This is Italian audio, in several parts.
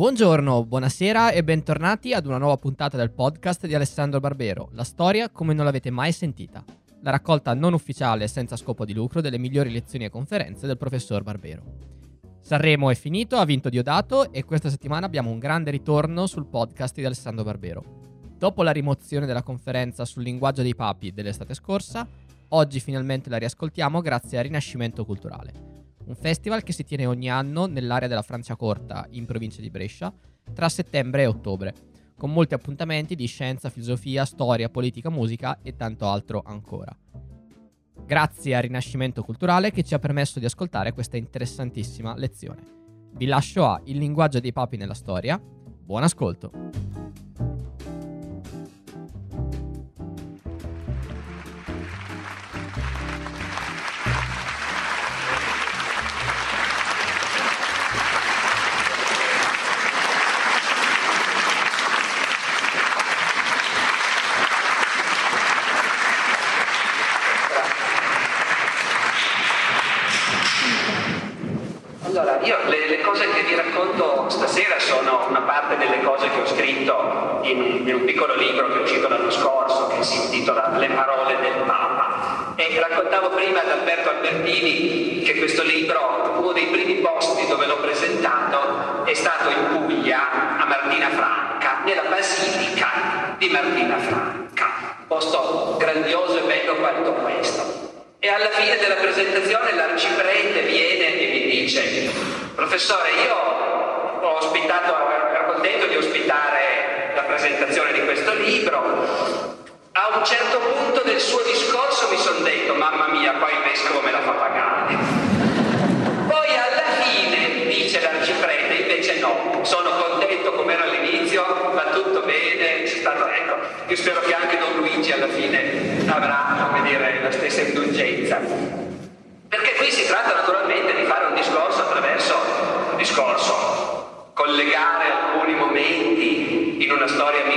Buongiorno, buonasera e bentornati ad una nuova puntata del podcast di Alessandro Barbero, la storia come non l'avete mai sentita. La raccolta non ufficiale e senza scopo di lucro delle migliori lezioni e conferenze del professor Barbero. Sanremo è finito, ha vinto Diodato e questa settimana abbiamo un grande ritorno sul podcast di Alessandro Barbero. Dopo la rimozione della conferenza sul linguaggio dei papi dell'estate scorsa, oggi finalmente la riascoltiamo grazie a Rinascimento Culturale un festival che si tiene ogni anno nell'area della Franciacorta, in provincia di Brescia, tra settembre e ottobre, con molti appuntamenti di scienza, filosofia, storia, politica, musica e tanto altro ancora. Grazie a Rinascimento Culturale che ci ha permesso di ascoltare questa interessantissima lezione. Vi lascio a Il linguaggio dei papi nella storia. Buon ascolto! In, in un piccolo libro che è uscito l'anno scorso che si intitola Le parole del Papa. E raccontavo prima ad Alberto Albertini che questo libro, uno dei primi posti dove l'ho presentato, è stato in Puglia, a Martina Franca, nella basilica di Martina Franca. Un posto grandioso e bello quanto questo. E alla fine della presentazione l'arciprete viene e mi dice, professore, io ho ospitato, ero contento di ospitare la presentazione di questo libro. A un certo punto del suo discorso mi sono detto, mamma mia, poi il vescovo me la fa pagare. Poi alla fine, dice l'arciprete, invece no, sono contento come era all'inizio, va tutto bene, stato, ecco, io spero che anche Don Luigi alla fine avrà, come dire, la stessa indulgenza. Perché qui si tratta naturalmente di fare un discorso attraverso un discorso, in una storia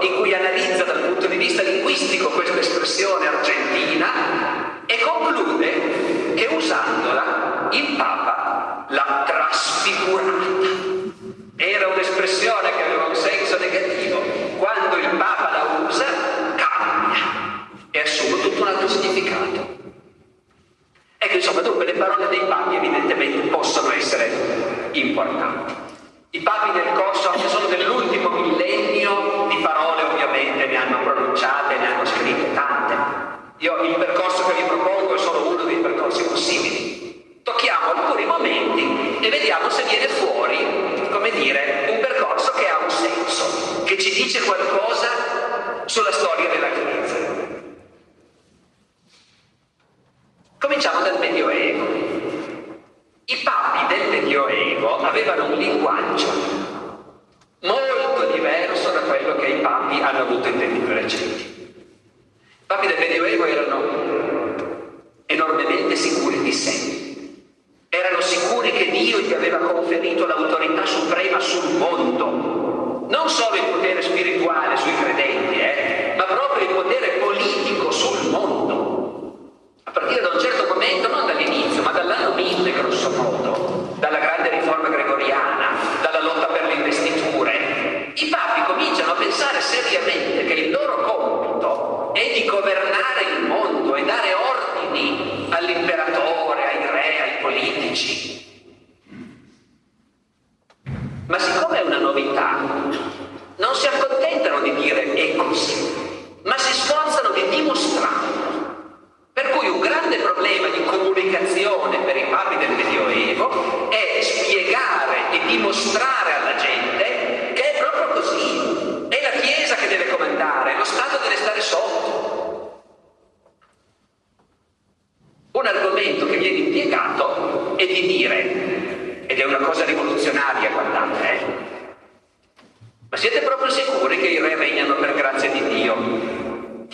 in cui analizza dal punto di vista linguistico questa espressione argentina e conclude che usandola il Papa la trasfigura.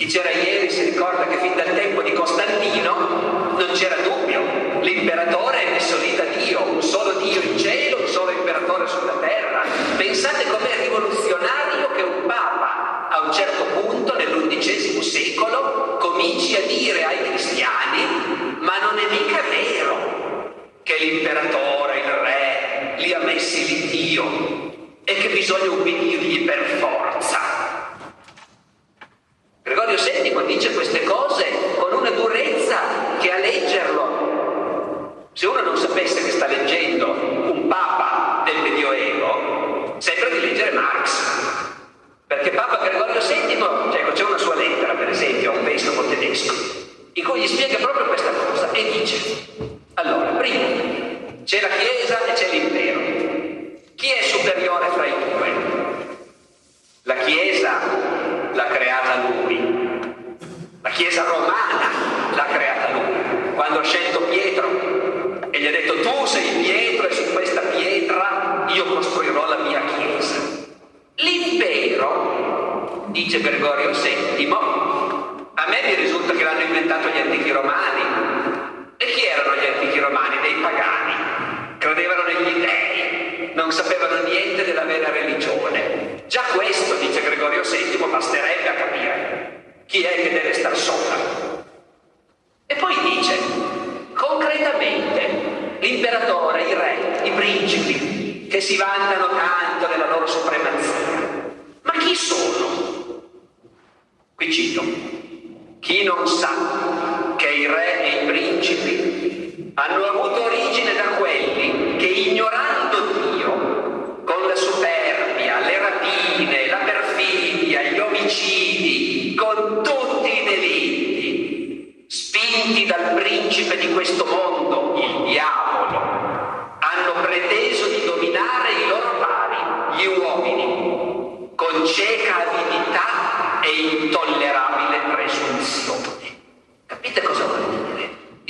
Chi c'era ieri si ricorda che fin dal tempo di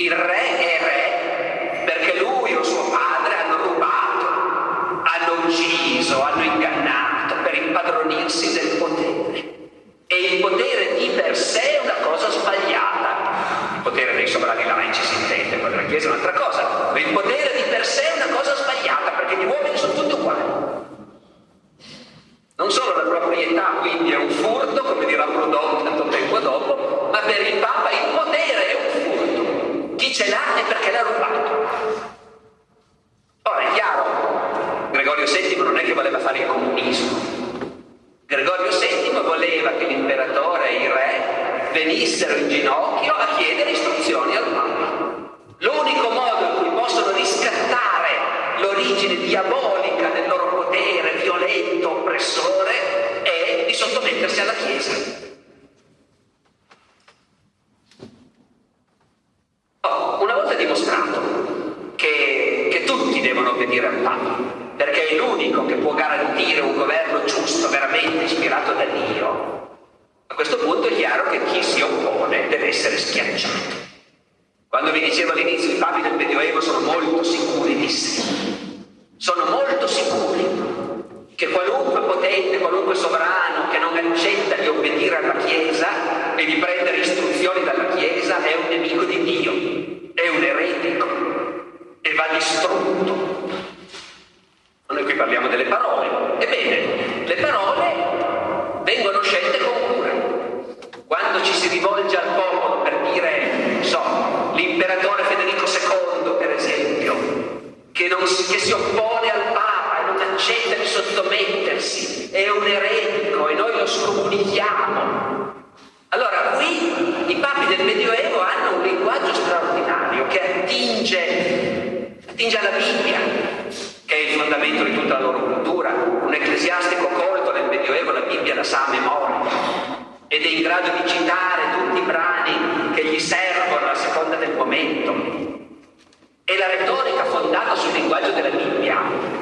il re retorica fondata sul linguaggio della Bibbia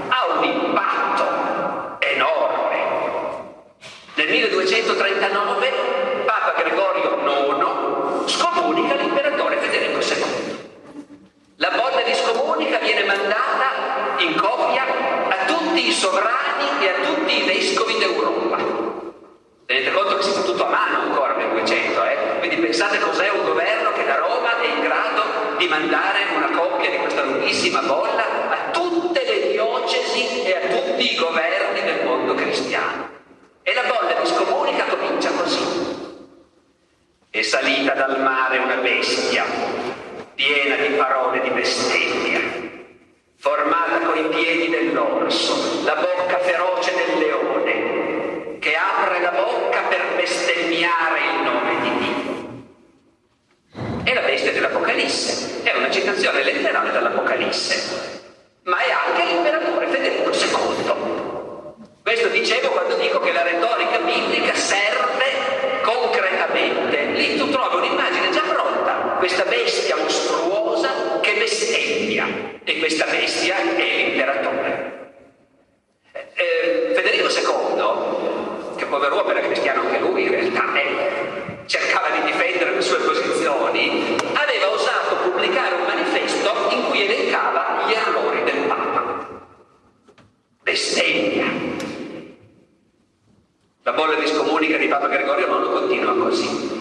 ha un impatto enorme. Nel 1239 Papa Gregorio IX scomunica l'imperatore Federico II. La bolla di scomunica viene mandata in copia a tutti i sovrani e a tutti i vescovi d'Europa. Tenete conto che si fa tutto a mano ancora nel 200, eh? quindi pensate cos'è un governo che da Roma è in grado di mandare una copia di questa lunghissima bolla a tutte le diocesi e a tutti i governi del mondo cristiano. E la bolla di scomunica comincia così. È salita dal mare una bestia, piena di parole di bestemmia, formata con i piedi dell'orso, la bocca feroce del leone, che apre la bocca per bestemmiare il nome di Dio è la bestia dell'Apocalisse, è una citazione letterale dall'Apocalisse, ma è anche l'imperatore Federico II. Questo dicevo quando dico che la retorica biblica serve concretamente. Lì tu trovi un'immagine già pronta, questa bestia mostruosa che bestemmia e questa bestia è l'imperatore. Eh, eh Federico II, che povero uomo era cristiano anche lui in realtà, è cercava di difendere le sue posizioni, aveva osato pubblicare un manifesto in cui elencava gli errori del Papa. Bestemmia! La bolla di scomunica di Papa Gregorio IX continua così.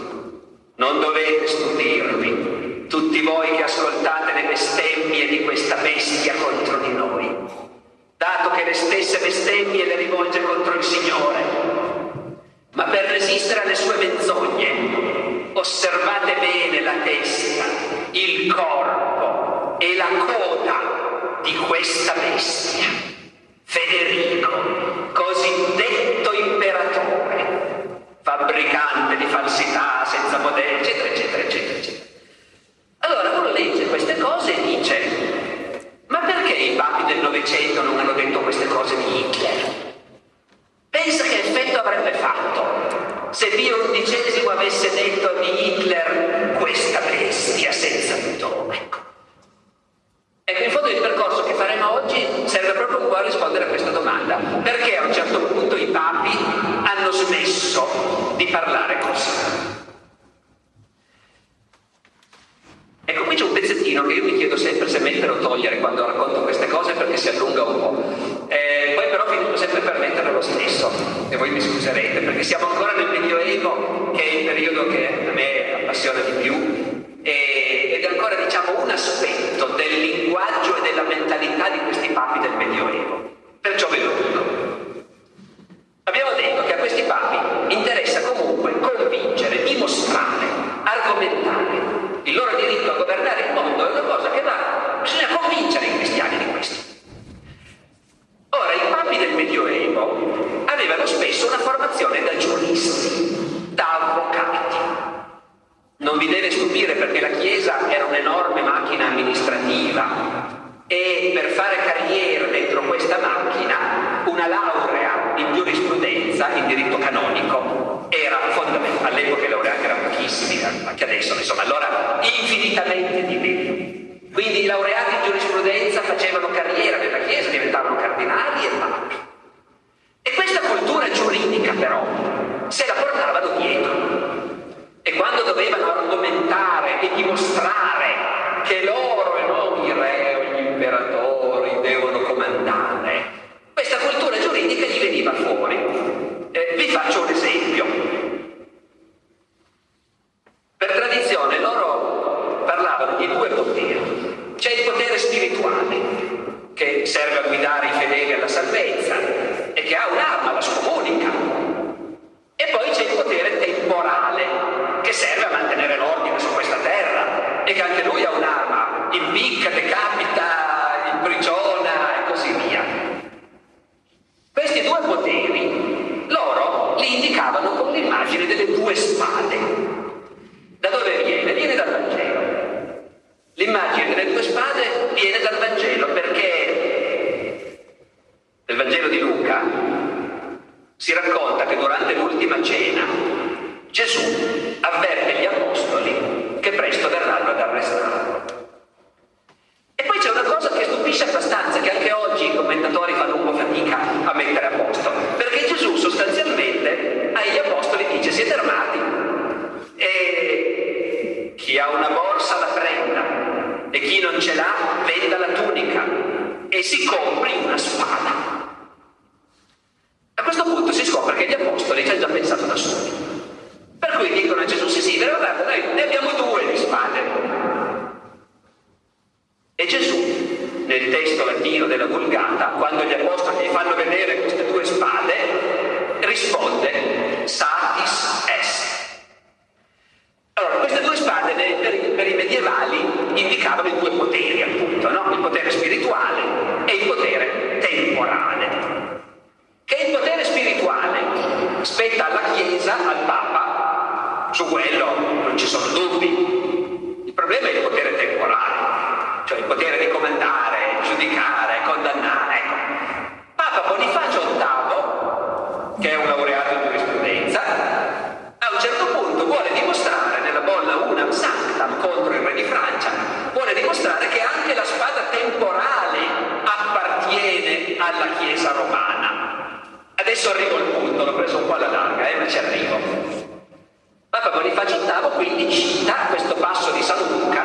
Non dovete stupirvi, tutti voi che ascoltate le bestemmie di questa bestia contro di noi, dato che le stesse bestemmie le rivolge contro il Signore ma per resistere alle sue menzogne, osservate bene la testa, il corpo e la coda di questa bestia. Federico, cosiddetto imperatore, fabbricante di falsità senza potere, eccetera, eccetera, eccetera, eccetera. Allora uno legge queste cose e dice, ma perché i papi del Novecento non hanno detto queste cose di indicavano con l'immagine delle due spade. Da dove viene? Viene dal Vangelo. L'immagine delle due spade viene dal Vangelo perché nel Vangelo di Luca si racconta che durante l'ultima cena Gesù avverte gli apostoli che presto verranno ad arrestarlo. E poi c'è una cosa che stupisce abbastanza, che anche oggi i commentatori fanno un po' fatica a mettere a posto, sostanzialmente agli apostoli dice siete armati e chi ha una borsa la prenda, e chi non ce l'ha venda la tunica e si compri una spada. A questo punto si scopre che gli apostoli ci hanno già pensato da soli. Per cui dicono a Gesù, sì sì, però guarda, noi ne abbiamo due di spade. E Gesù, nel testo latino della Vulgata, quando gli apostoli gli fanno vedere queste due spade, risponde, satis est. Allora, queste due spade per, per, i medievali indicavano i due poteri, appunto, no? il potere spirituale e il potere temporale. Che il potere spirituale spetta alla Chiesa, al Papa, su quello non ci sono dubbi. Il problema è il potere temporale, cioè il potere di comandare, giudicare, condannare. Ecco. Papa Bonifacio VIII, che è un laureato in giurisprudenza, a un certo punto vuole dimostrare bolla una sanctam contro il re di Francia, vuole dimostrare che anche la spada temporale appartiene alla Chiesa romana. Adesso arrivo al punto, l'ho preso un po' alla larga, eh, ma ci arrivo. Papa Bonifacio VIII quindi cita questo passo di San Luca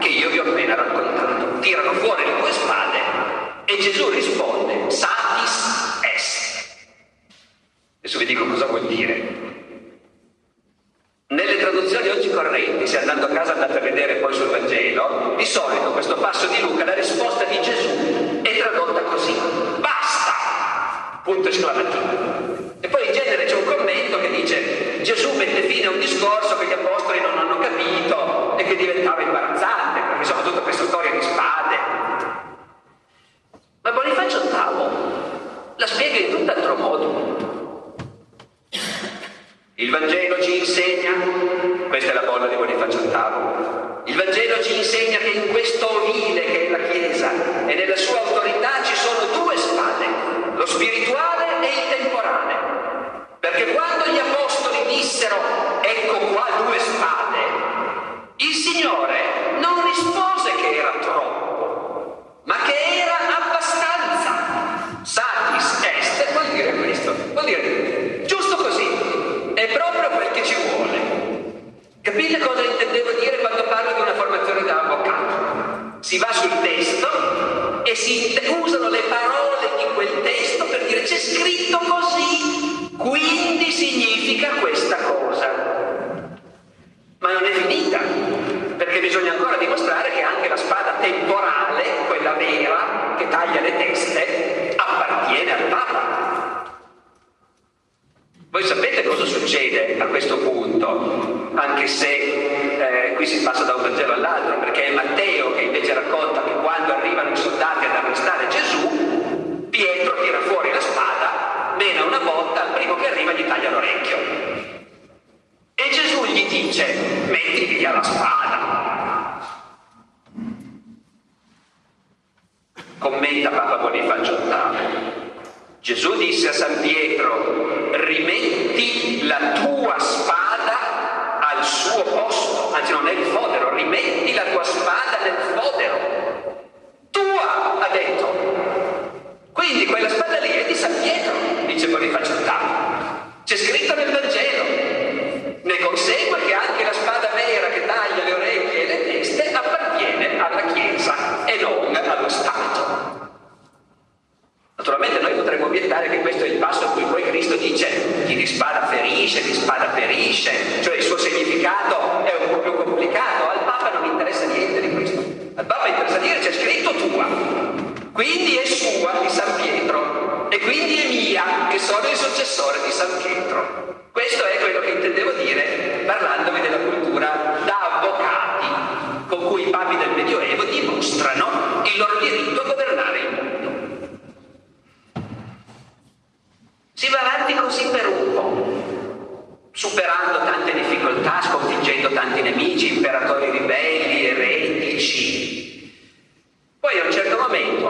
che io vi ho appena raccontato. Tirano fuori le due spade e Gesù risponde, satis est. Adesso vi dico cosa vuol dire. condizioni oggi correnti, se andando a casa andate a vedere poi sul Vangelo, di solito questo passo di Luca, la risposta di Gesù è tradotta così, basta, punto esclamativo. E poi in genere c'è un commento che dice Gesù mette fine a un discorso che gli apostoli non hanno capito e che diventava c'è scritto tua, quindi è sua di San Pietro e quindi è mia che sono il successore di San Pietro. Questo è quello che intendevo dire parlandovi della cultura da avvocati con cui i papi del Medioevo dimostrano il loro diritto a governare il mondo. Si va avanti così per un po', superando tante difficoltà, sconfiggendo tanti nemici, imperatori ribelli, eretici. Poi a un certo momento,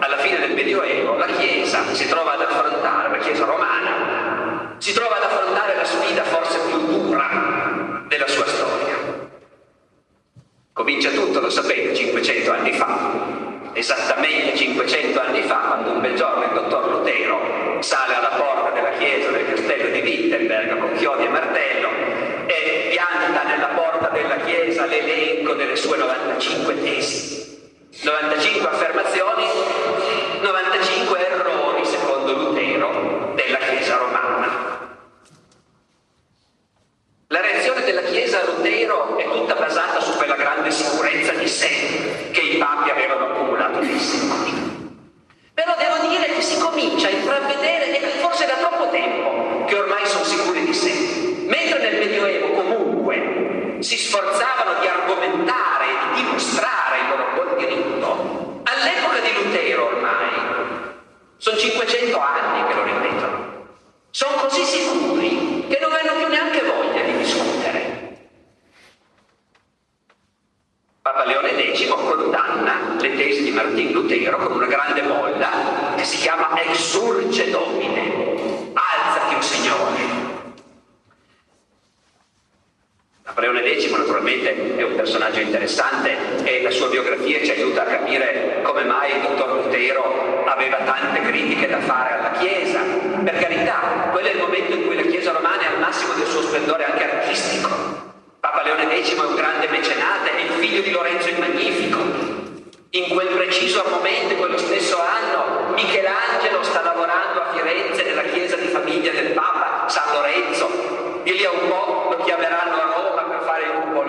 alla fine del Medioevo, la Chiesa si trova ad affrontare, la Chiesa romana, si trova ad affrontare la sfida forse più dura della sua storia. Comincia tutto, lo sapete, 500 anni fa, esattamente 500 anni fa, quando un bel giorno il dottor Lutero sale alla porta della chiesa del castello di Wittenberg con chiodi e martello e pianta nella porta della chiesa l'elenco delle sue 95 tesi. 95 affermazioni, 95 errori, secondo Lutero, della Chiesa romana. La reazione della Chiesa a Lutero è tutta basata su quella grande sicurezza di sé che i papi avevano accumulato nei secoli. Però devo dire che si comincia a intravedere, e forse da troppo tempo, che ormai sono sicuri di sé. Mentre nel Medioevo comunque si sforzavano di argomentare e di dimostrare il loro all'epoca di Lutero ormai, sono 500 anni che lo ripetono, sono così sicuri che non hanno più neanche voglia di discutere. Papa Leone X condanna le tesi di Martin Lutero con una grande molla che si chiama Exurge Domine, alzati un Signore. Napoleone X naturalmente è un personaggio interessante e la sua biografia ci aiuta a capire come mai il dottor Lutero aveva tante critiche da fare alla Chiesa. Per carità, quello è il momento in cui la Chiesa romana è al massimo del suo splendore anche artistico. Papa Leone X è un grande mecenate, è il figlio di Lorenzo il Magnifico. In quel preciso momento, in quello stesso anno, Michelangelo sta lavorando a Firenze nella chiesa di famiglia del Papa, San Lorenzo. Di lì a un po' lo chiameranno a Roma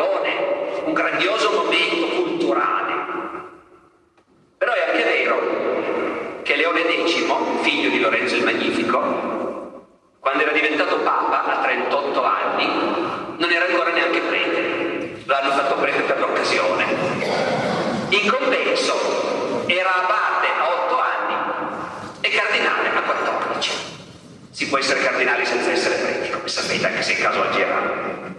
tradizione, un grandioso momento culturale. Però è anche vero che Leone X, figlio di Lorenzo il Magnifico, quando era diventato papa a 38 anni, non era ancora neanche prete, l'hanno fatto prete per l'occasione. In compenso era abate a 8 anni e cardinale a 14. Si può essere cardinali senza essere preti, come sapete, anche se in caso a.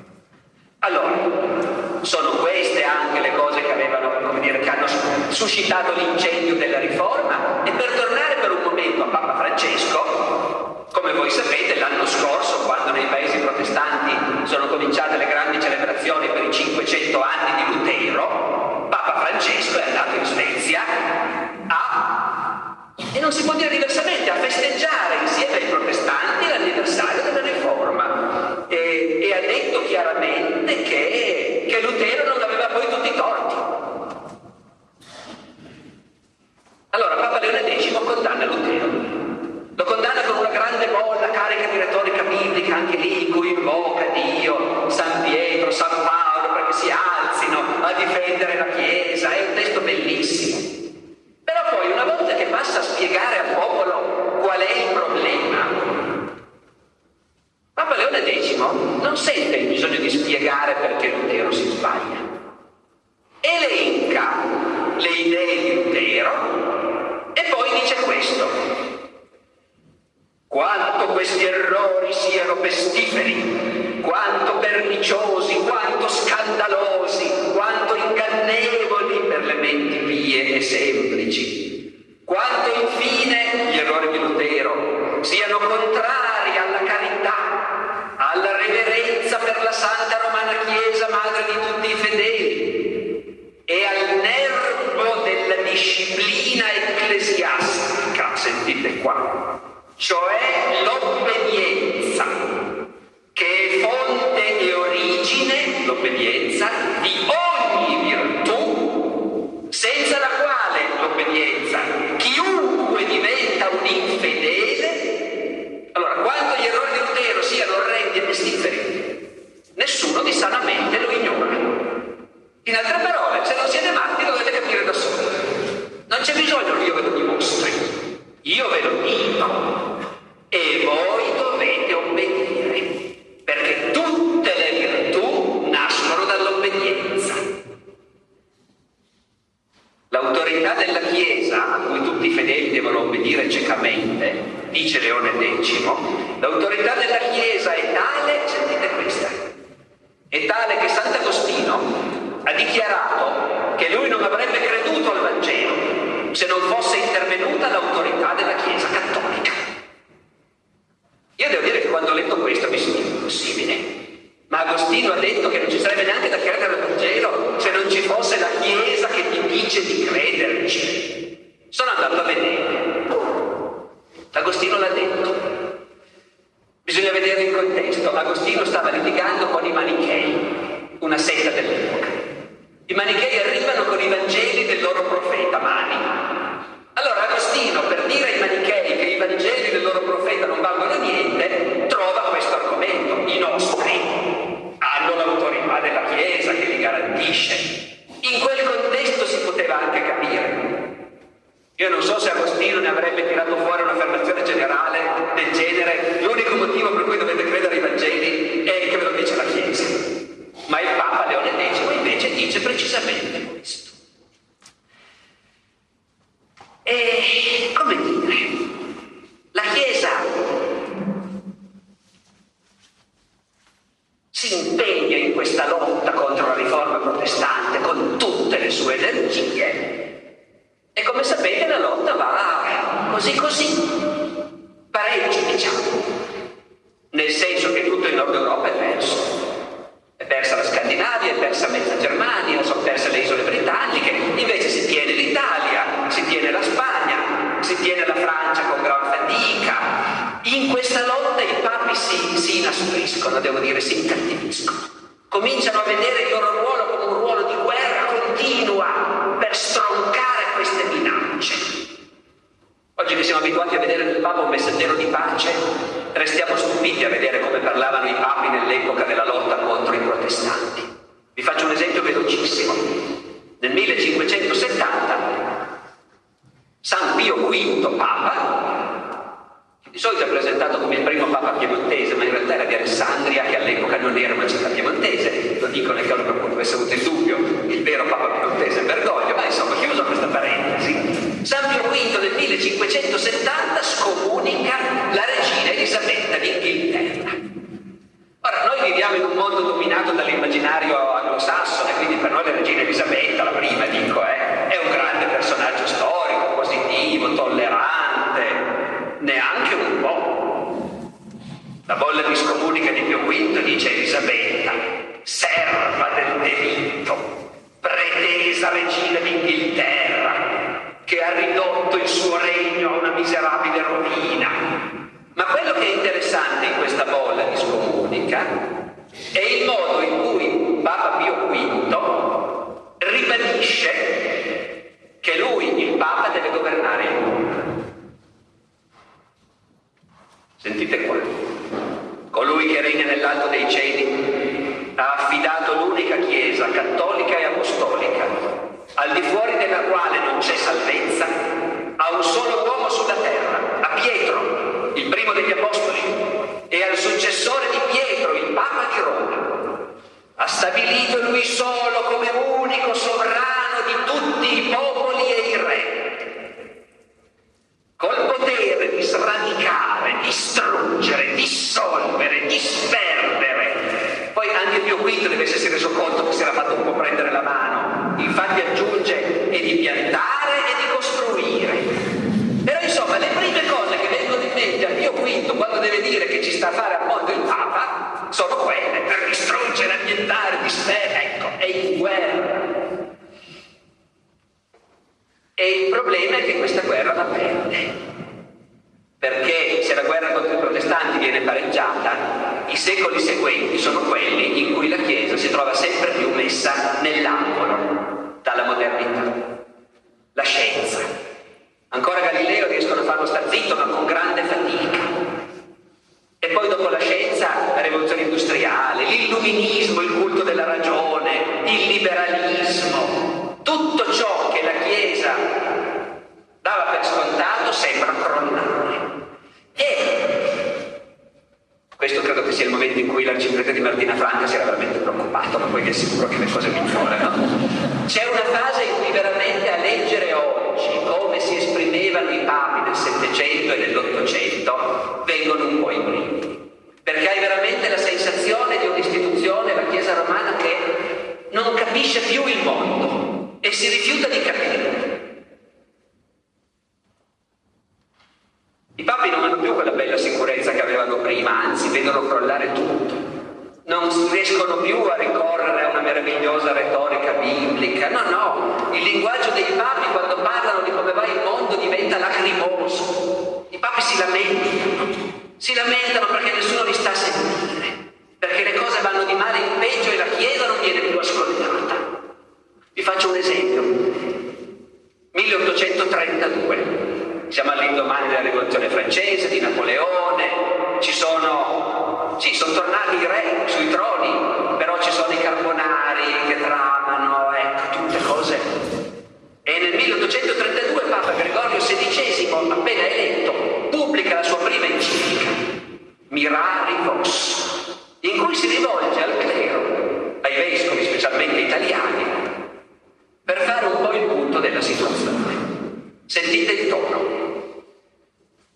Allora, sono queste anche le cose che avevano, dire, che hanno suscitato l'incendio della riforma. E per tornare per un momento a Papa Francesco, come voi sapete, l'anno scorso, quando nei paesi protestanti sono cominciate le grandi celebrazioni per i 500 anni di Lutero, Papa Francesco è andato in Svezia a, e non si può dire diversamente, a festeggiare insieme ai protestanti l'anniversario della riforma. E, e ha detto chiaramente che, che Lutero non aveva poi tutti i torti. Allora Papa Leone X condanna Lutero. Lo condanna con una grande bolla carica di retorica biblica, anche lì in cui invoca Dio, San Pietro, San Paolo, perché si alzino a difendere la Chiesa. È un testo bellissimo. Però poi una volta che passa a spiegare al popolo qual è il problema, Papa Leone X non sente il bisogno di spiegare perché Lutero si sbaglia. Elenca le idee di Lutero e poi dice questo. Quanto questi errori siano pestiferi, quanto perniciosi, quanto scandalosi, quanto ingannevoli per le menti pie e semplici, quanto infine gli errori di Lutero siano contrari alla carità, alla reverenza per la Santa Romana Chiesa, madre di tutti i fedeli, e al nervo della disciplina ecclesiastica, sentite qua, cioè l'obbedienza, persa mezza Germania, sono perse le isole britanniche, invece si tiene l'Italia, si tiene la Spagna, si tiene la Francia con gran fatica. In questa lotta i papi si, si inaspriscono, devo dire, si incattiviscono. Cominciano a vedere il loro ruolo come un ruolo di guerra continua per stroncare queste minacce. Oggi che siamo abituati a vedere nel Papa un messaggero di pace, restiamo stupiti a vedere come parlavano i papi nell'epoca della lotta contro i protestanti. Vi faccio un esempio velocissimo. Nel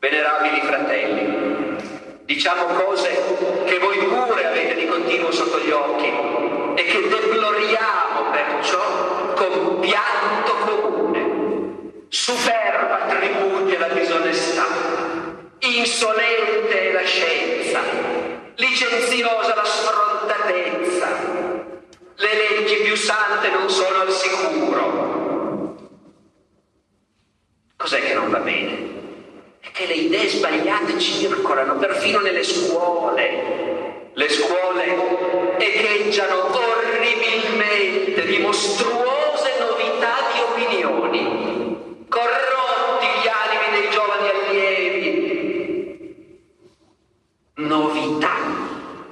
Venerabili fratelli, diciamo cose che voi pure avete di continuo sotto gli occhi e che deploriamo perciò con pianto comune. Superba tributi alla disonestà, insolente è la scienza, licenziosa la sfrontatezza. Le leggi più sante non sono al sicuro. Cos'è che non va bene? che le idee sbagliate circolano perfino nelle scuole. Le scuole echeggiano orribilmente di mostruose novità di opinioni, corrotti gli animi dei giovani allievi. Novità.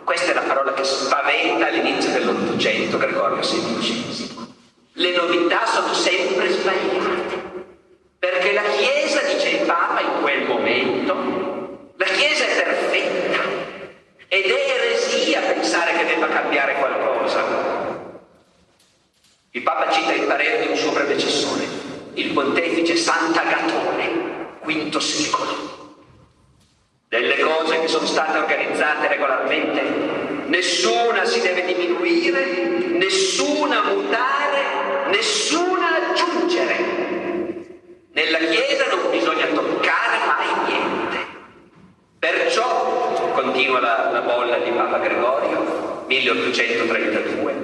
Questa è la parola che spaventa all'inizio dell'Ottocento Gregorio XVI. Le novità sono sempre sbagliate. Perché la Chiesa, dice il Papa in quel momento, la Chiesa è perfetta ed è eresia pensare che debba cambiare qualcosa. Il Papa cita il parere di un suo predecessore, il pontefice Sant'Agatone, V secolo. Delle cose che sono state organizzate regolarmente, nessuna si deve diminuire, nessuna mutare, nessuna aggiungere. Nella Chiesa non bisogna toccare mai niente. Perciò, continua la, la bolla di Papa Gregorio, 1832,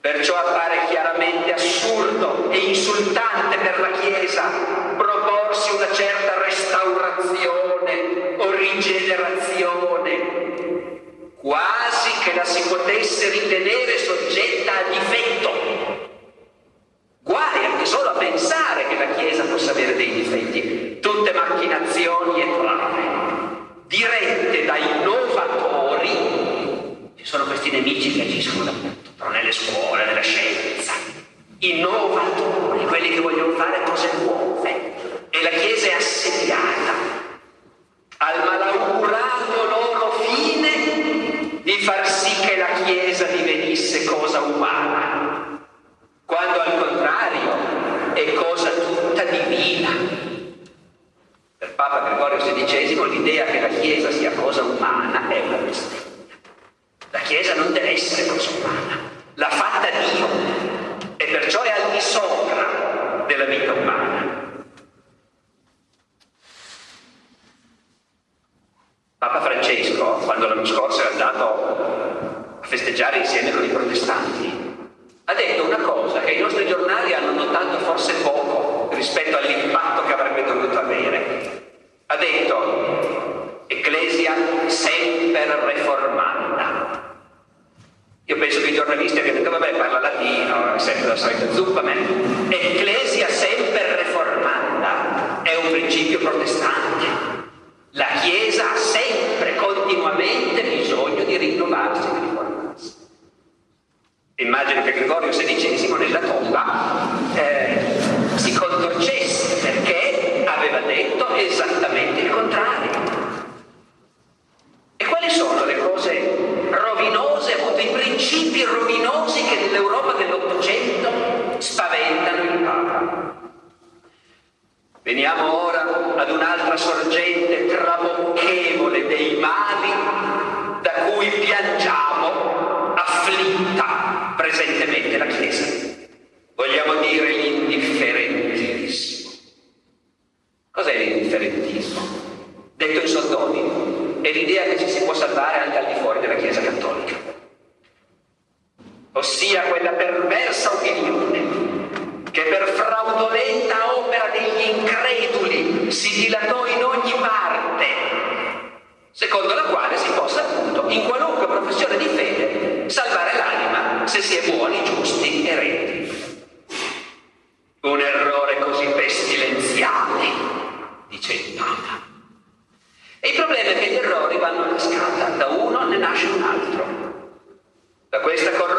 perciò appare chiaramente assurdo e insultante per la Chiesa proporsi una certa restaurazione o rigenerazione, quasi che la si potesse ritenere soggetta a difetto Guai anche solo a pensare che la Chiesa possa avere dei difetti, tutte macchinazioni e trame, dirette da innovatori. Ci sono questi nemici che agiscono dappertutto, nelle scuole, nella scienza. Innovatori, quelli che vogliono fare cose nuove. E la Chiesa è assediata al malaugurato loro fine di far sì che la Chiesa divenisse cosa umana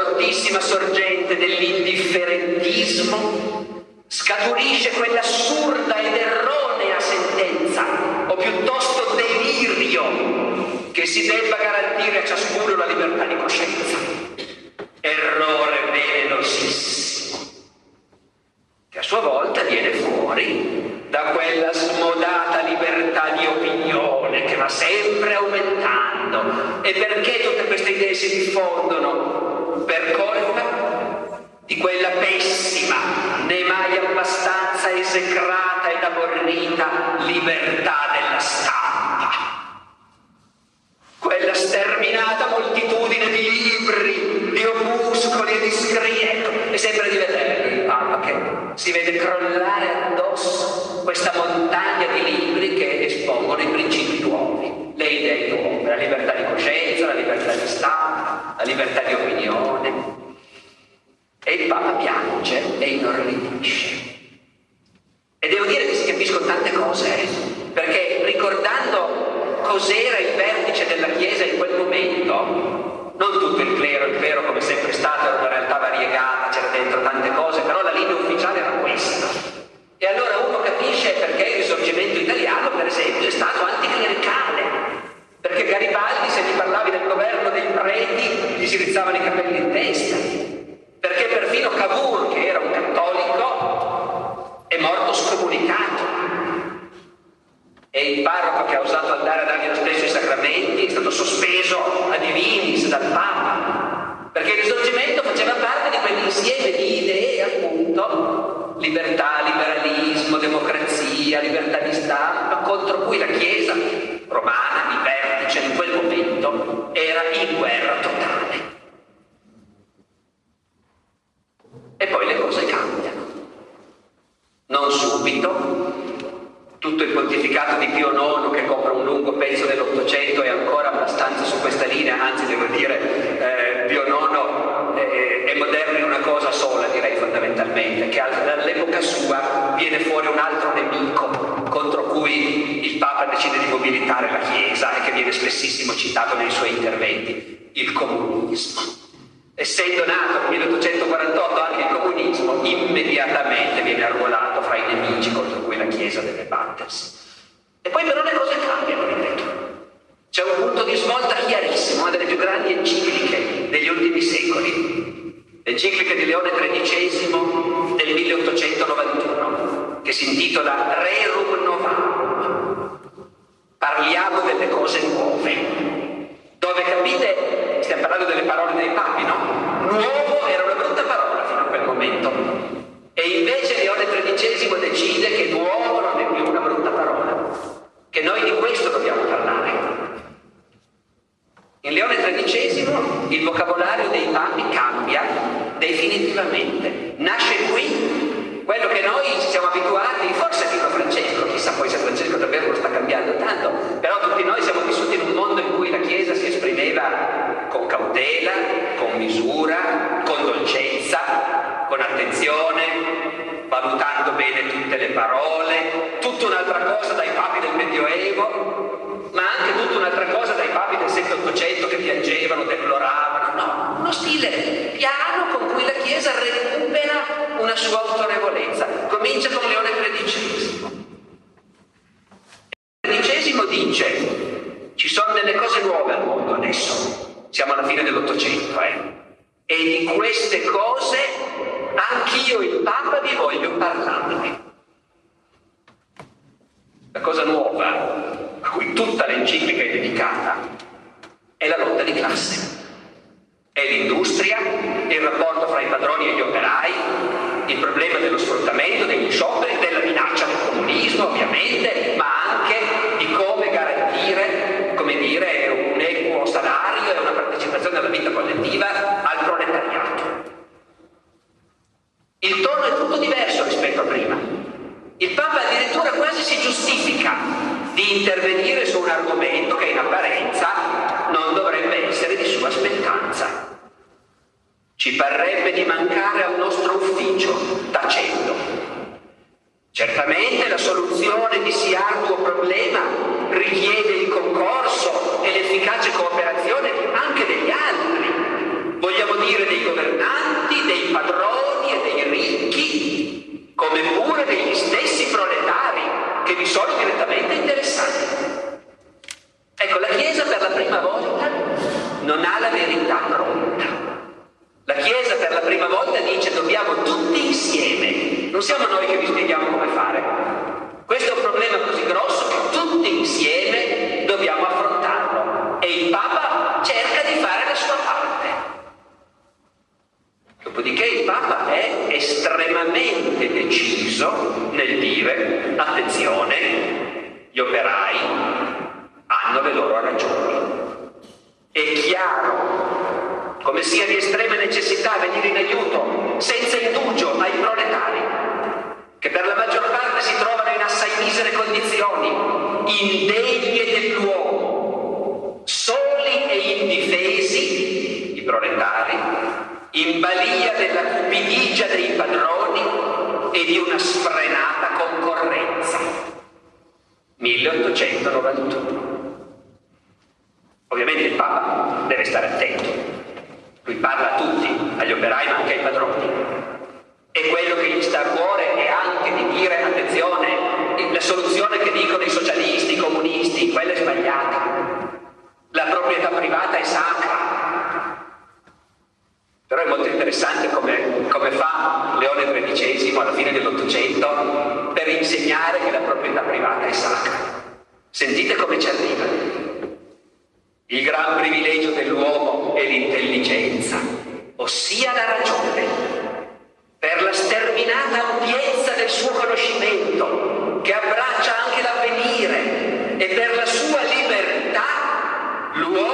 cortissima sorgente dell'indifferentismo scaturisce quell'assurda ed erronea sentenza, o piuttosto delirio, che si debba garantire a ciascuno la libertà di coscienza. Errore che all'epoca sua viene fuori un altro nemico contro cui il Papa decide di mobilitare la Chiesa e che viene spessissimo citato nei suoi interventi, il comunismo. Essendo nato nel 1848 anche il comunismo, immediatamente viene arruolato fra i nemici contro cui la Chiesa deve battersi. E poi però le cose cambiano, ripeto. C'è un punto di svolta chiarissimo, una delle più grandi encicliche degli ultimi secoli, l'enciclica di Leone XIII del 1891, che si intitola Rerum Novarum. Parliamo delle cose nuove, dove capite, stiamo parlando delle parole dei papi, no? Nuovo era una brutta parola fino a quel momento. E invece Leone XIII decide che nuovo non è più una brutta parola, che noi di questo dobbiamo parlare. In Leone XIII il vocabolario dei papi cambia definitivamente. Nasce qui quello che noi siamo abituati, forse fino a Francesco, chissà poi se Francesco davvero lo sta cambiando tanto, però tutti noi siamo vissuti in un mondo in cui la Chiesa si esprimeva con cautela, con misura, con dolcezza, con attenzione, valutando bene tutte le parole, tutta un'altra cosa dai papi del Medioevo, ma anche tutta un'altra cosa dai papi del 7-800 che piangevano, deploravano, no, uno stile piano con cui la Chiesa recupera una sua autorevolezza. Comincia con Leone XIII. XIII dice, ci sono delle cose nuove al mondo adesso, siamo alla fine dell'Ottocento, eh? e di queste cose anch'io, il Papa, vi voglio parlarne. La cosa nuova, a cui tutta l'enciclica è dedicata, è la lotta di classe. È l'industria, il rapporto fra i padroni e gli operai, il problema dello sfruttamento, degli scioperi, della minaccia del comunismo ovviamente, ma anche di come garantire, come dire, un equo salario e una partecipazione alla vita collettiva al proletariato. Il tono è tutto diverso rispetto a prima. Il Papa addirittura quasi si giustifica di intervenire su un argomento che in apparenza non dovrebbe essere di sua spettanza. Ci parrebbe di mancare al nostro ufficio, tacendo. Certamente la soluzione di sì arduo problema richiede il concorso e l'efficace cooperazione anche degli altri, vogliamo dire dei governanti, dei padroni e dei ricchi, come pure degli stessi proletari che vi sono direttamente interessati. Ecco, la Chiesa per la prima volta non ha la verità pronta. La Chiesa per la prima volta dice dobbiamo tutti insieme, non siamo noi che vi spieghiamo come fare. Questo è un problema così grosso che tutti insieme dobbiamo affrontarlo e il Papa cerca di fare la sua parte. Dopodiché il Papa è estremamente deciso nel dire attenzione, gli operai hanno le loro ragioni. È chiaro come sia di estrema necessità venire in aiuto senza indugio ai proletari, che per la maggior parte si trovano in assai misere condizioni, indegne dell'uomo, soli e indifesi, i proletari, in balia della cupidigia dei padroni e di una sfrenata concorrenza. 1891. Ovviamente il Papa deve stare attento. Lui parla a tutti, agli operai ma anche ai padroni. E quello che gli sta a cuore è anche di dire, attenzione, la soluzione che dicono i socialisti, i comunisti, quella è sbagliata. La proprietà privata è sacra. Però è molto interessante come, come fa Leone XIII alla fine dell'Ottocento per insegnare che la proprietà privata è sacra. Sentite come ci arriva. Il gran privilegio dell'uomo è l'intelligenza, ossia la ragione, per la sterminata ampiezza del suo conoscimento, che abbraccia anche l'avvenire, e per la sua libertà, l'uomo,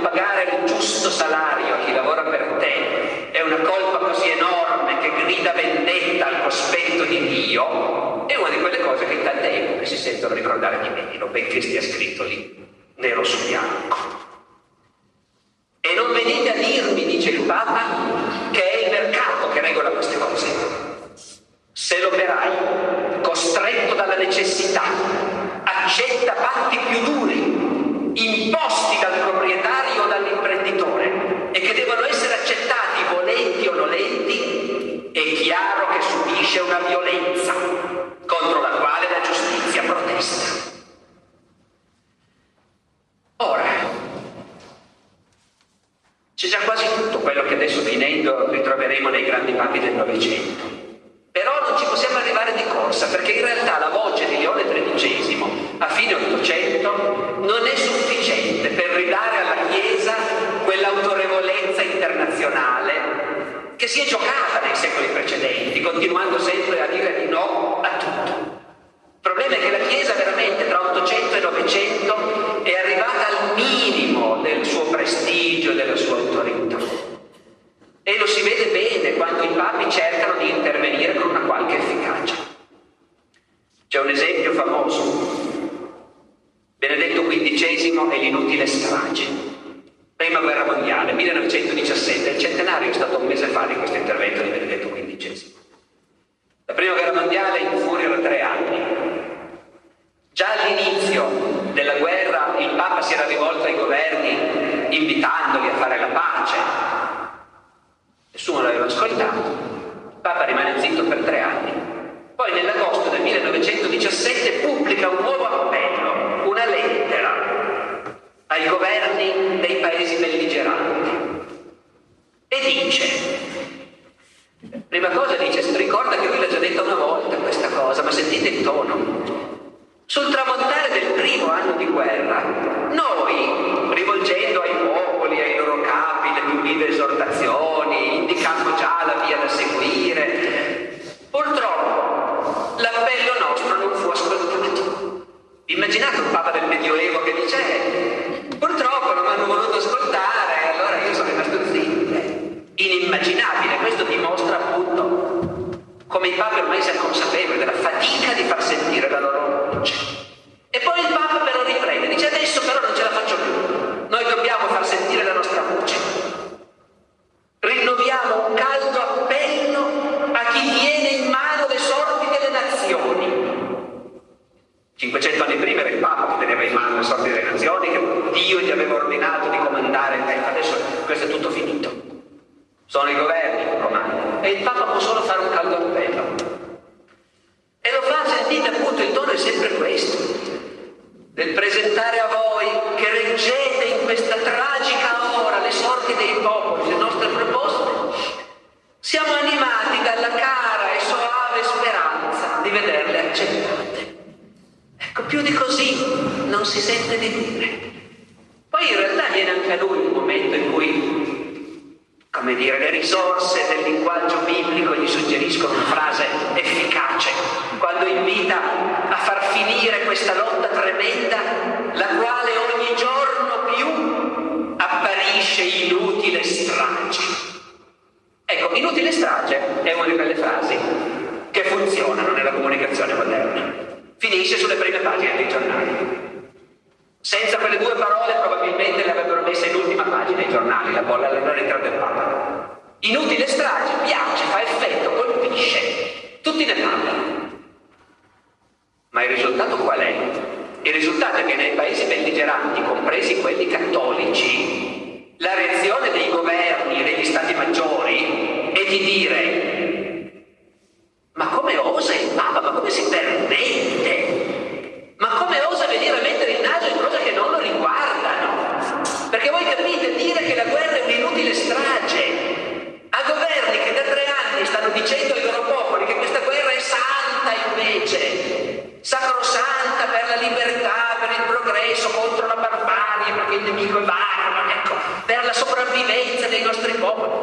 pagare il giusto salario a chi lavora per te è una colpa così enorme che grida vendetta al cospetto di Dio, è una di quelle cose che in tante epoche si sentono ricordare di meno, benché stia scritto lì, nero su bianco.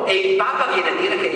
el Papa viene a dire che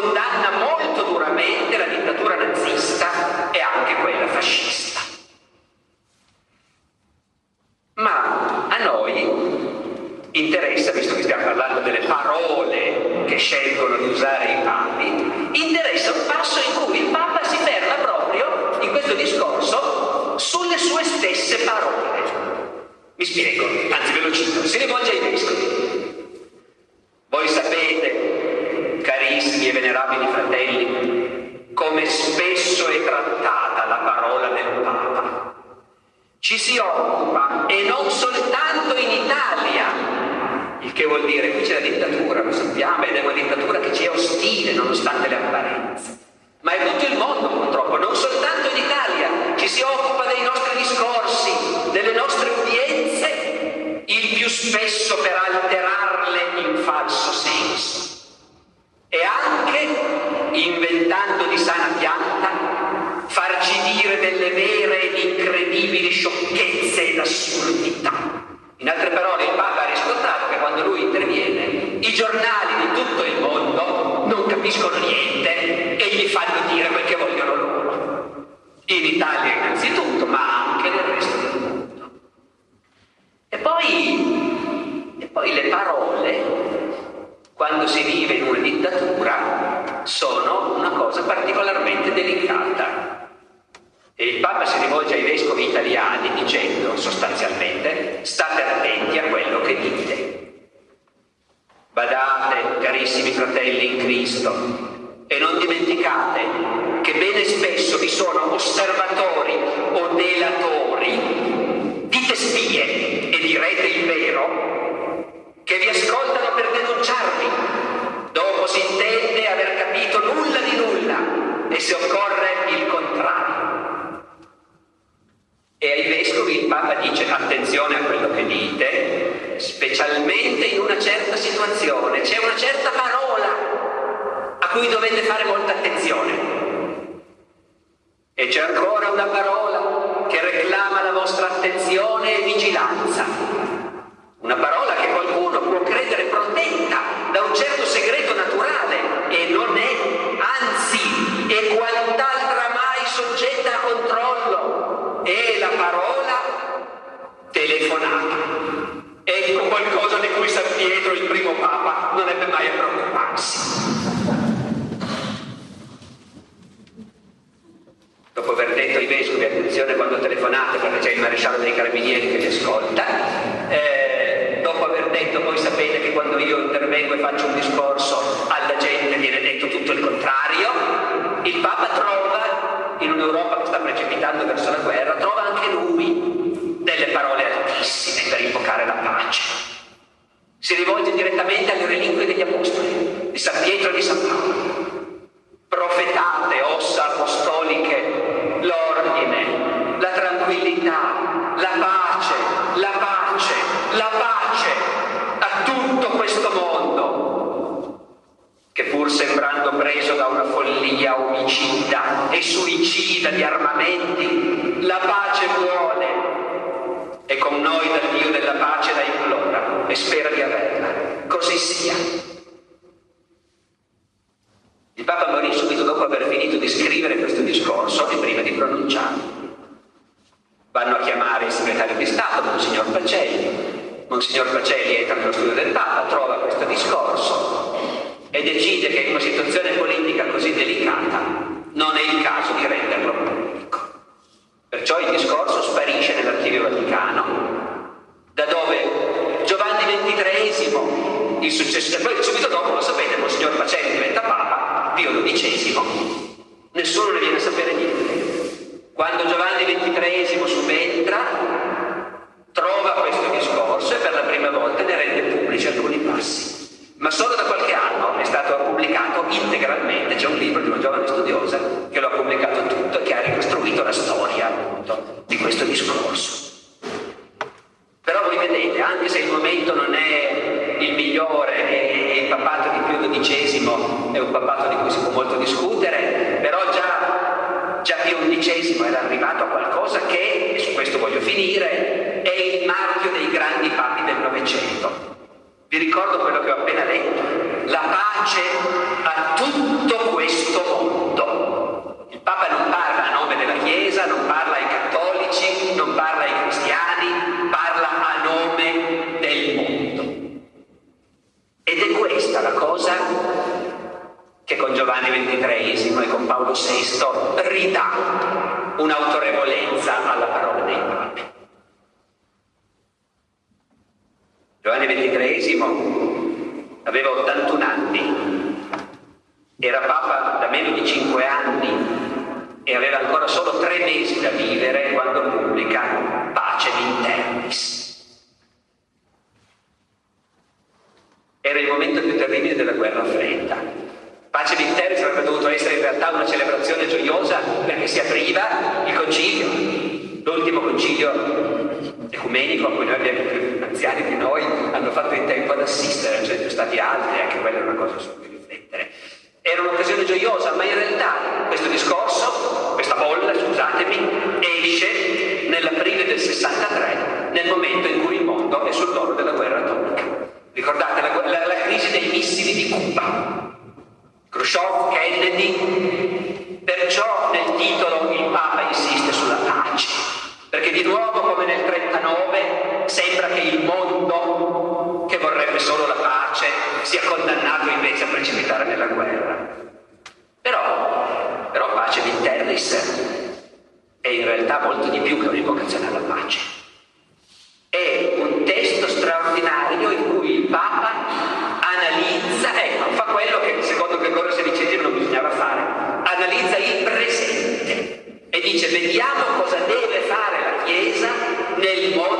condanna molto duramente la dittatura nazista e anche quella fascista. Cui dovete fare molta attenzione. E c'è ancora una parola che reclama la vostra attenzione e vigilanza. Una parola che qualcuno può credere protetta da un certo segreto naturale e non è, anzi, è quant'altra mai soggetta a controllo e la parola telefonata. Ecco qualcosa di cui San Pietro, il primo Papa, non ebbe mai a preoccuparsi. Dopo aver detto ai vescovi attenzione quando telefonate perché c'è il maresciallo dei carabinieri che vi ascolta, eh, dopo aver detto voi sapete che quando io intervengo e faccio un discorso alla gente viene detto tutto il contrario, il Papa trova in un'Europa che sta precipitando verso la guerra, trova anche lui delle parole altissime per invocare la pace. Si rivolge direttamente alle reliquie degli apostoli, di San Pietro e di San Paolo. Profetate, ossa apostoliche, la tranquillità, la pace, la pace, la pace a tutto questo mondo che pur sembrando preso da una follia omicida e suicida di armamenti, la pace vuole e con noi dal Dio della pace la implora e spera di averla. Così sia. Il Papa morì subito dopo aver finito di scrivere questo discorso e prima di pronunciarlo. Vanno a chiamare il segretario di Stato, Monsignor Pacelli. Monsignor Pacelli entra nello studio del Papa, trova questo discorso e decide che in una situazione politica così delicata non è il caso di renderlo pubblico. Perciò il discorso sparisce nell'archivio vaticano, da dove Giovanni XXIII, il successore, poi subito dopo, lo sapete, Monsignor Pacelli diventa Papa, Pio XII, nessuno ne viene a sapere niente. Quando Giovanni XXIII subentra, trova questo discorso e per la prima volta ne rende pubblici alcuni passi. Ma solo da qualche anno è stato pubblicato integralmente, c'è un libro di una giovane studiosa che lo ha pubblicato nel mondo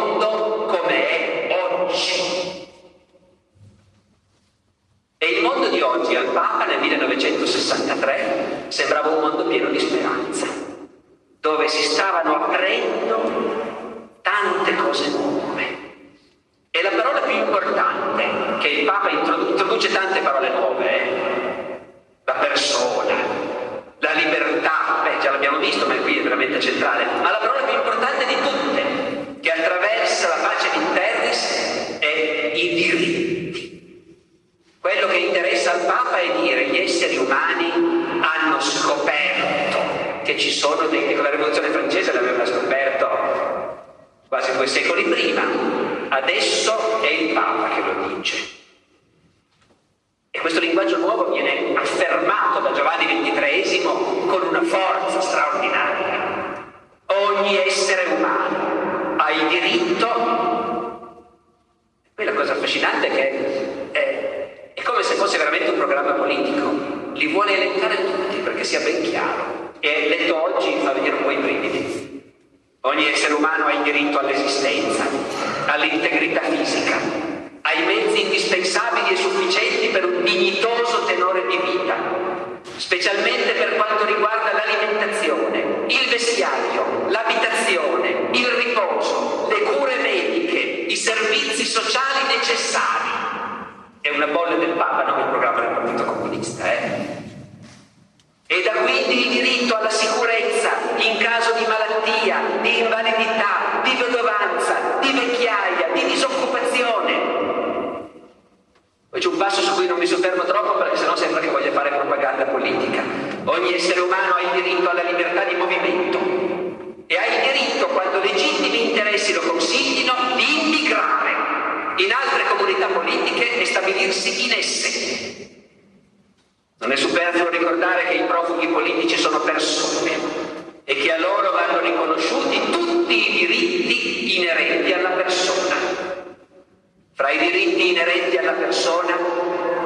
diritti inerenti alla persona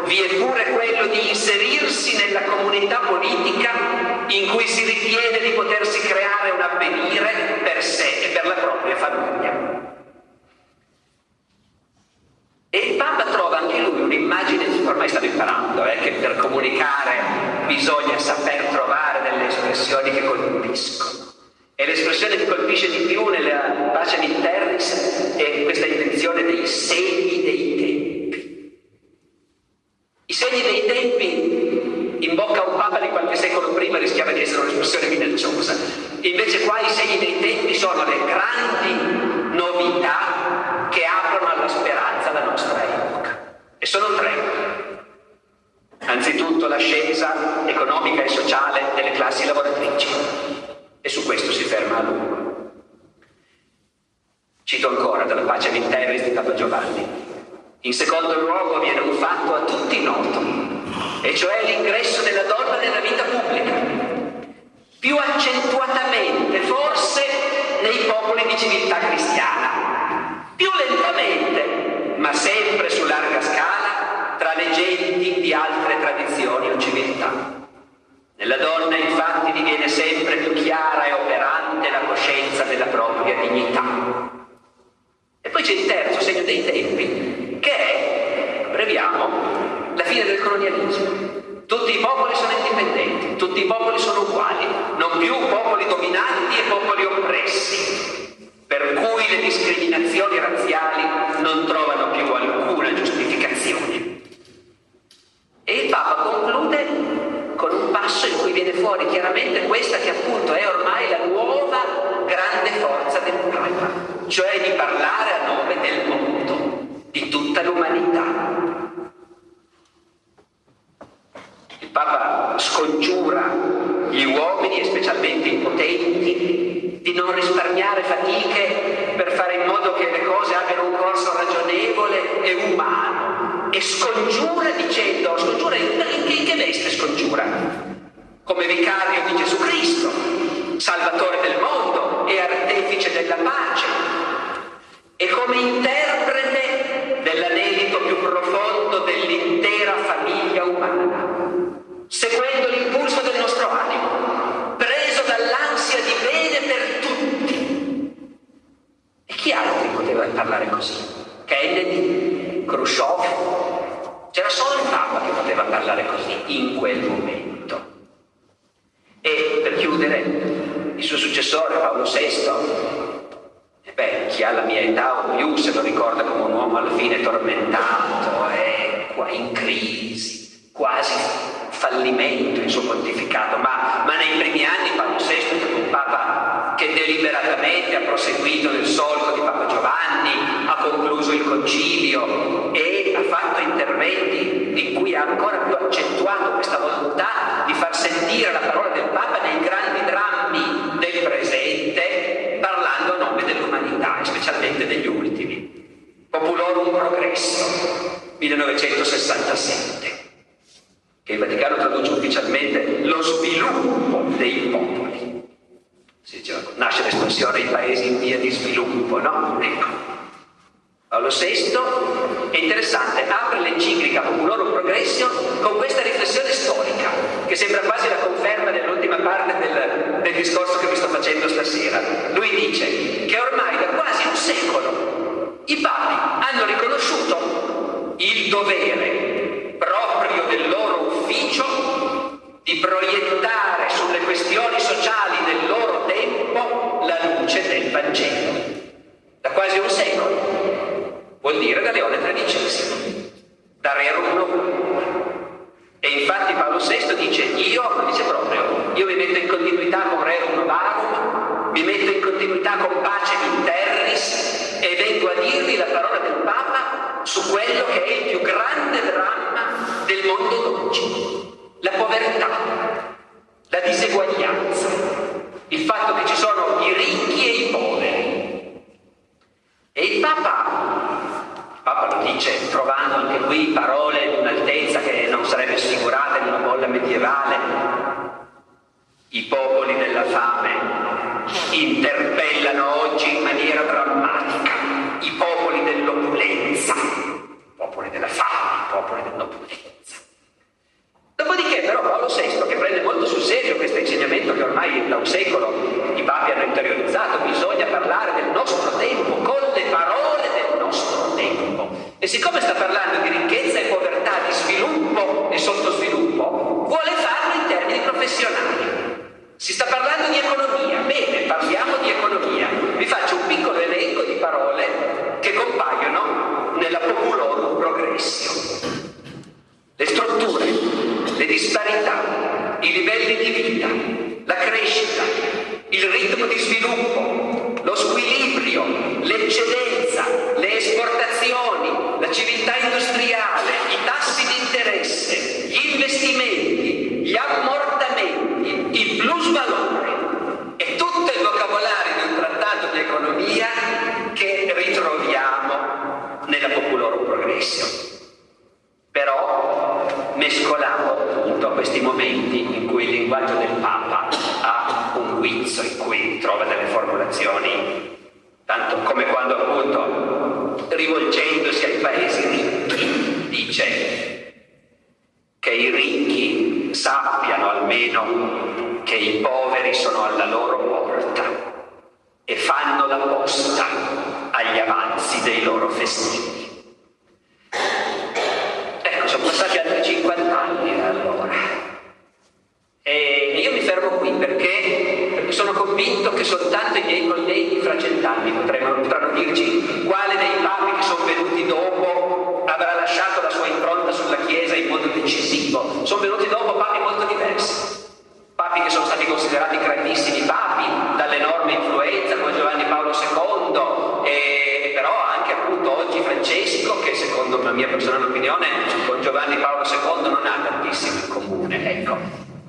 vi è pure quello di inserirsi nella comunità politica in cui si ritiene di potersi creare un avvenire per sé e per la propria famiglia. E il Papa trova anche lui un'immagine, ormai stanno imparando, eh, che per comunicare bisogna saper trovare delle espressioni che colpiscono. E l'espressione che colpisce di più nella pace di Terris è questa invenzione dei segni dei tempi. I segni dei tempi in bocca a un Papa di qualche secolo prima rischiava di essere un'espressione minacciosa. Invece qua i segni dei tempi sono le grandi novità che aprono alla speranza la nostra epoca. E sono tre. Anzitutto l'ascesa economica e sociale delle classi lavoratrici. E su questo si ferma a lungo. Cito ancora dalla pace di Terris di Papa Giovanni. In secondo luogo viene un fatto a tutti noto, e cioè l'ingresso della donna nella vita pubblica, più accentuatamente forse nei popoli di civiltà cristiana, più lentamente, ma sempre su larga scala, tra le genti di altre tradizioni o civiltà. Nella donna infatti diviene sempre più chiara e operante la coscienza della propria dignità. E poi c'è il terzo segno dei tempi, che è, abbreviamo, la fine del colonialismo. Tutti i popoli sono indipendenti, tutti i popoli sono uguali, non più popoli dominanti e popoli oppressi, per cui le discriminazioni razziali non trovano più alcuna giustificazione. E il Papa conclude con un passo in cui viene fuori chiaramente questa che appunto è ormai la nuova grande forza del Papa, cioè di parlare a nome del mondo, di tutta l'umanità. Papa scongiura gli uomini, e specialmente i potenti, di non risparmiare fatiche per fare in modo che le cose abbiano un corso ragionevole e umano. E scongiura dicendo, scongiura in, scongiura? Come vicario di Gesù Cristo, salvatore del mondo e artefice della pace, e come interprete dell'anelito più profondo dell'intera famiglia umana seguendo l'impulso del nostro animo, preso dall'ansia di bene per tutti. E chi altri poteva parlare così? Kennedy, Khrushchev? C'era solo il Papa che poteva parlare così in quel momento. E per chiudere, il suo successore Paolo VI, e beh, chi ha la mia età o più se lo ricorda come un uomo alla fine tormentato, qua in crisi, quasi fallimento il suo pontificato, ma, ma nei primi anni Paolo VI è stato un Papa che deliberatamente ha proseguito nel solco di Papa Giovanni, ha concluso il concilio e ha fatto interventi in cui ha ancora più accentuato questa volontà di far sentire la parola del Papa nei grandi drammi del presente, parlando a nome dell'umanità specialmente degli ultimi. Populorum Progresso, 1967 che il Vaticano traduce ufficialmente lo sviluppo dei popoli. Si diceva, nasce l'espressione i paesi in via di sviluppo, no? Ecco. Paolo VI è interessante, apre l'enciclica Populorum Progressio con questa riflessione storica, che sembra quasi la conferma dell'ultima parte del, del discorso che vi sto facendo stasera. Lui dice che ormai da quasi un secolo i papi hanno riconosciuto il dovere proprio del loro ufficio di proiettare sulle questioni sociali del loro tempo la luce del Vangelo. Da quasi un secolo, vuol dire da Leone XIII, da Rerum Novum. E infatti Paolo VI dice, io, dice proprio, io mi metto in continuità con Rerum Novarum, mi metto in continuità con Pace in Terris e vengo a dirvi la parola del Papa su quello che è il più grande dramma del mondo d'oggi, la povertà, la diseguaglianza,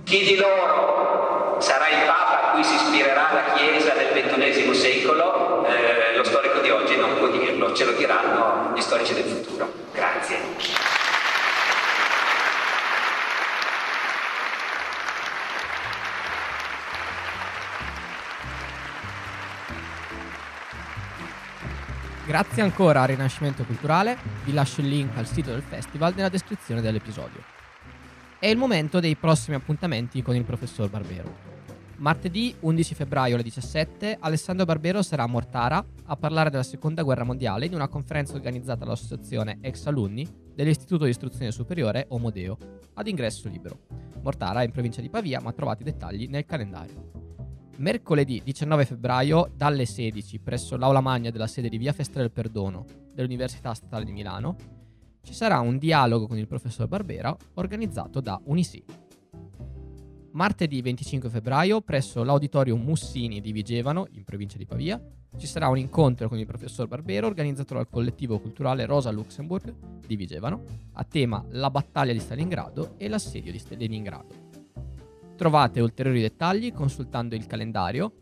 chi di loro sarà il Papa a cui si ispirerà la Chiesa nel XXI secolo? Eh, lo storico di oggi non può dirlo, ce lo diranno gli storici del futuro. Grazie. Grazie ancora a Rinascimento Culturale, vi lascio il link al sito del festival nella descrizione dell'episodio. È il momento dei prossimi appuntamenti con il professor Barbero. Martedì 11 febbraio alle 17 Alessandro Barbero sarà a Mortara a parlare della seconda guerra mondiale in una conferenza organizzata dall'associazione ex alunni dell'Istituto di Istruzione Superiore Omodeo, ad ingresso libero. Mortara è in provincia di Pavia, ma trovate i dettagli nel calendario. Mercoledì 19 febbraio dalle 16 presso l'Aula Magna della sede di Via Festa del Perdono dell'Università Statale di Milano ci sarà un dialogo con il professor Barbera organizzato da Unisi. Martedì 25 febbraio presso l'Auditorium Mussini di Vigevano, in provincia di Pavia, ci sarà un incontro con il professor Barbero organizzato dal collettivo culturale Rosa Luxemburg di Vigevano a tema La battaglia di Stalingrado e l'assedio di Stalingrado. Trovate ulteriori dettagli consultando il calendario,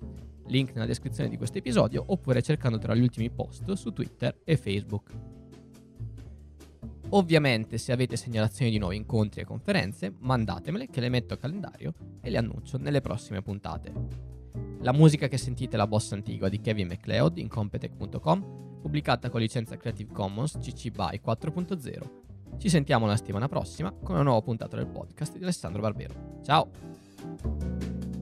link nella descrizione di questo episodio, oppure cercando tra gli ultimi post su Twitter e Facebook. Ovviamente se avete segnalazioni di nuovi incontri e conferenze, mandatemele che le metto a calendario e le annuncio nelle prossime puntate. La musica che sentite è la bossa antigua di Kevin MacLeod in Competech.com, pubblicata con licenza Creative Commons CC BY 4.0. Ci sentiamo la settimana prossima con una nuova puntata del podcast di Alessandro Barbero. Ciao!